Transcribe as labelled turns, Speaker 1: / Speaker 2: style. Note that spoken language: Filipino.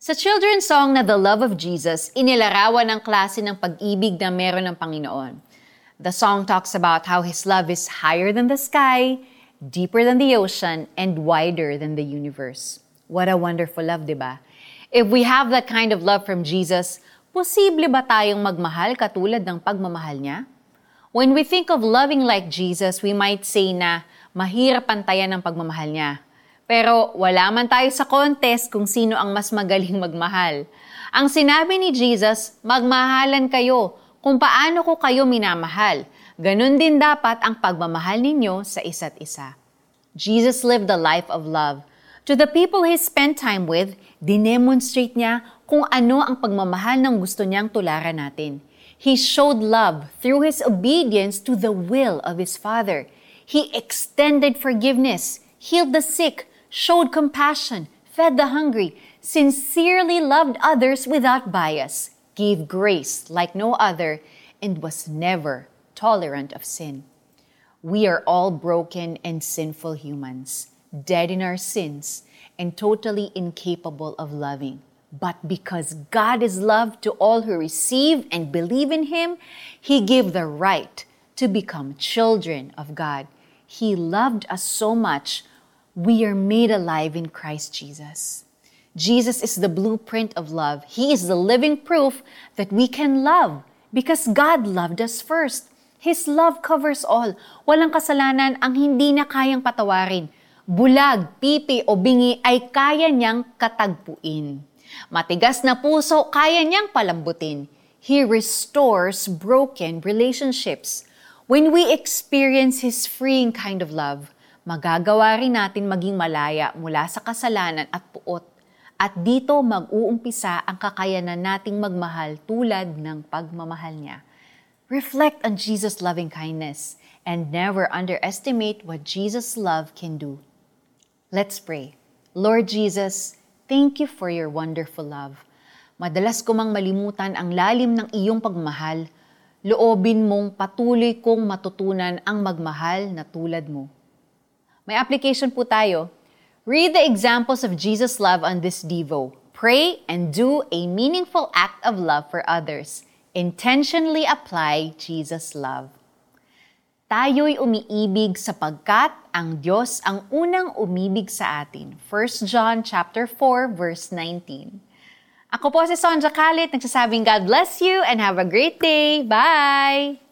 Speaker 1: Sa children's song na The Love of Jesus, inilarawan ang klase ng pag-ibig na meron ng Panginoon. The song talks about how His love is higher than the sky, deeper than the ocean, and wider than the universe. What a wonderful love, di ba? If we have that kind of love from Jesus, posible ba tayong magmahal katulad ng pagmamahal niya? When we think of loving like Jesus, we might say na mahirap pantayan ang pagmamahal niya. Pero wala man tayo sa contest kung sino ang mas magaling magmahal. Ang sinabi ni Jesus, magmahalan kayo kung paano ko kayo minamahal. Ganon din dapat ang pagmamahal ninyo sa isa't isa. Jesus lived the life of love. To the people he spent time with, dinemonstrate niya kung ano ang pagmamahal ng gusto niyang tularan natin. He showed love through his obedience to the will of his Father. He extended forgiveness, healed the sick, showed compassion, fed the hungry, sincerely loved others without bias, gave grace like no other, and was never tolerant of sin. We are all broken and sinful humans, dead in our sins, and totally incapable of loving. But because God is love to all who receive and believe in Him, He gave the right to become children of God. He loved us so much we are made alive in Christ Jesus. Jesus is the blueprint of love. He is the living proof that we can love because God loved us first. His love covers all. Walang kasalanan ang hindi na kayang patawarin. Bulag, pipi o bingi ay kaya niyang katagpuin. Matigas na puso, kaya niyang palambutin. He restores broken relationships. When we experience His freeing kind of love, magagawa rin natin maging malaya mula sa kasalanan at puot. At dito mag-uumpisa ang kakayanan nating magmahal tulad ng pagmamahal niya. Reflect on Jesus' loving kindness and never underestimate what Jesus' love can do. Let's pray. Lord Jesus, thank you for your wonderful love. Madalas ko mang malimutan ang lalim ng iyong pagmahal. Loobin mong patuloy kong matutunan ang magmahal na tulad mo. May application po tayo. Read the examples of Jesus' love on this Devo. Pray and do a meaningful act of love for others. Intentionally apply Jesus' love. Tayo'y umiibig sapagkat ang Diyos ang unang umibig sa atin. 1 John chapter 4 verse 19. Ako po si Sonja Kalit, nagsasabing God bless you and have a great day. Bye!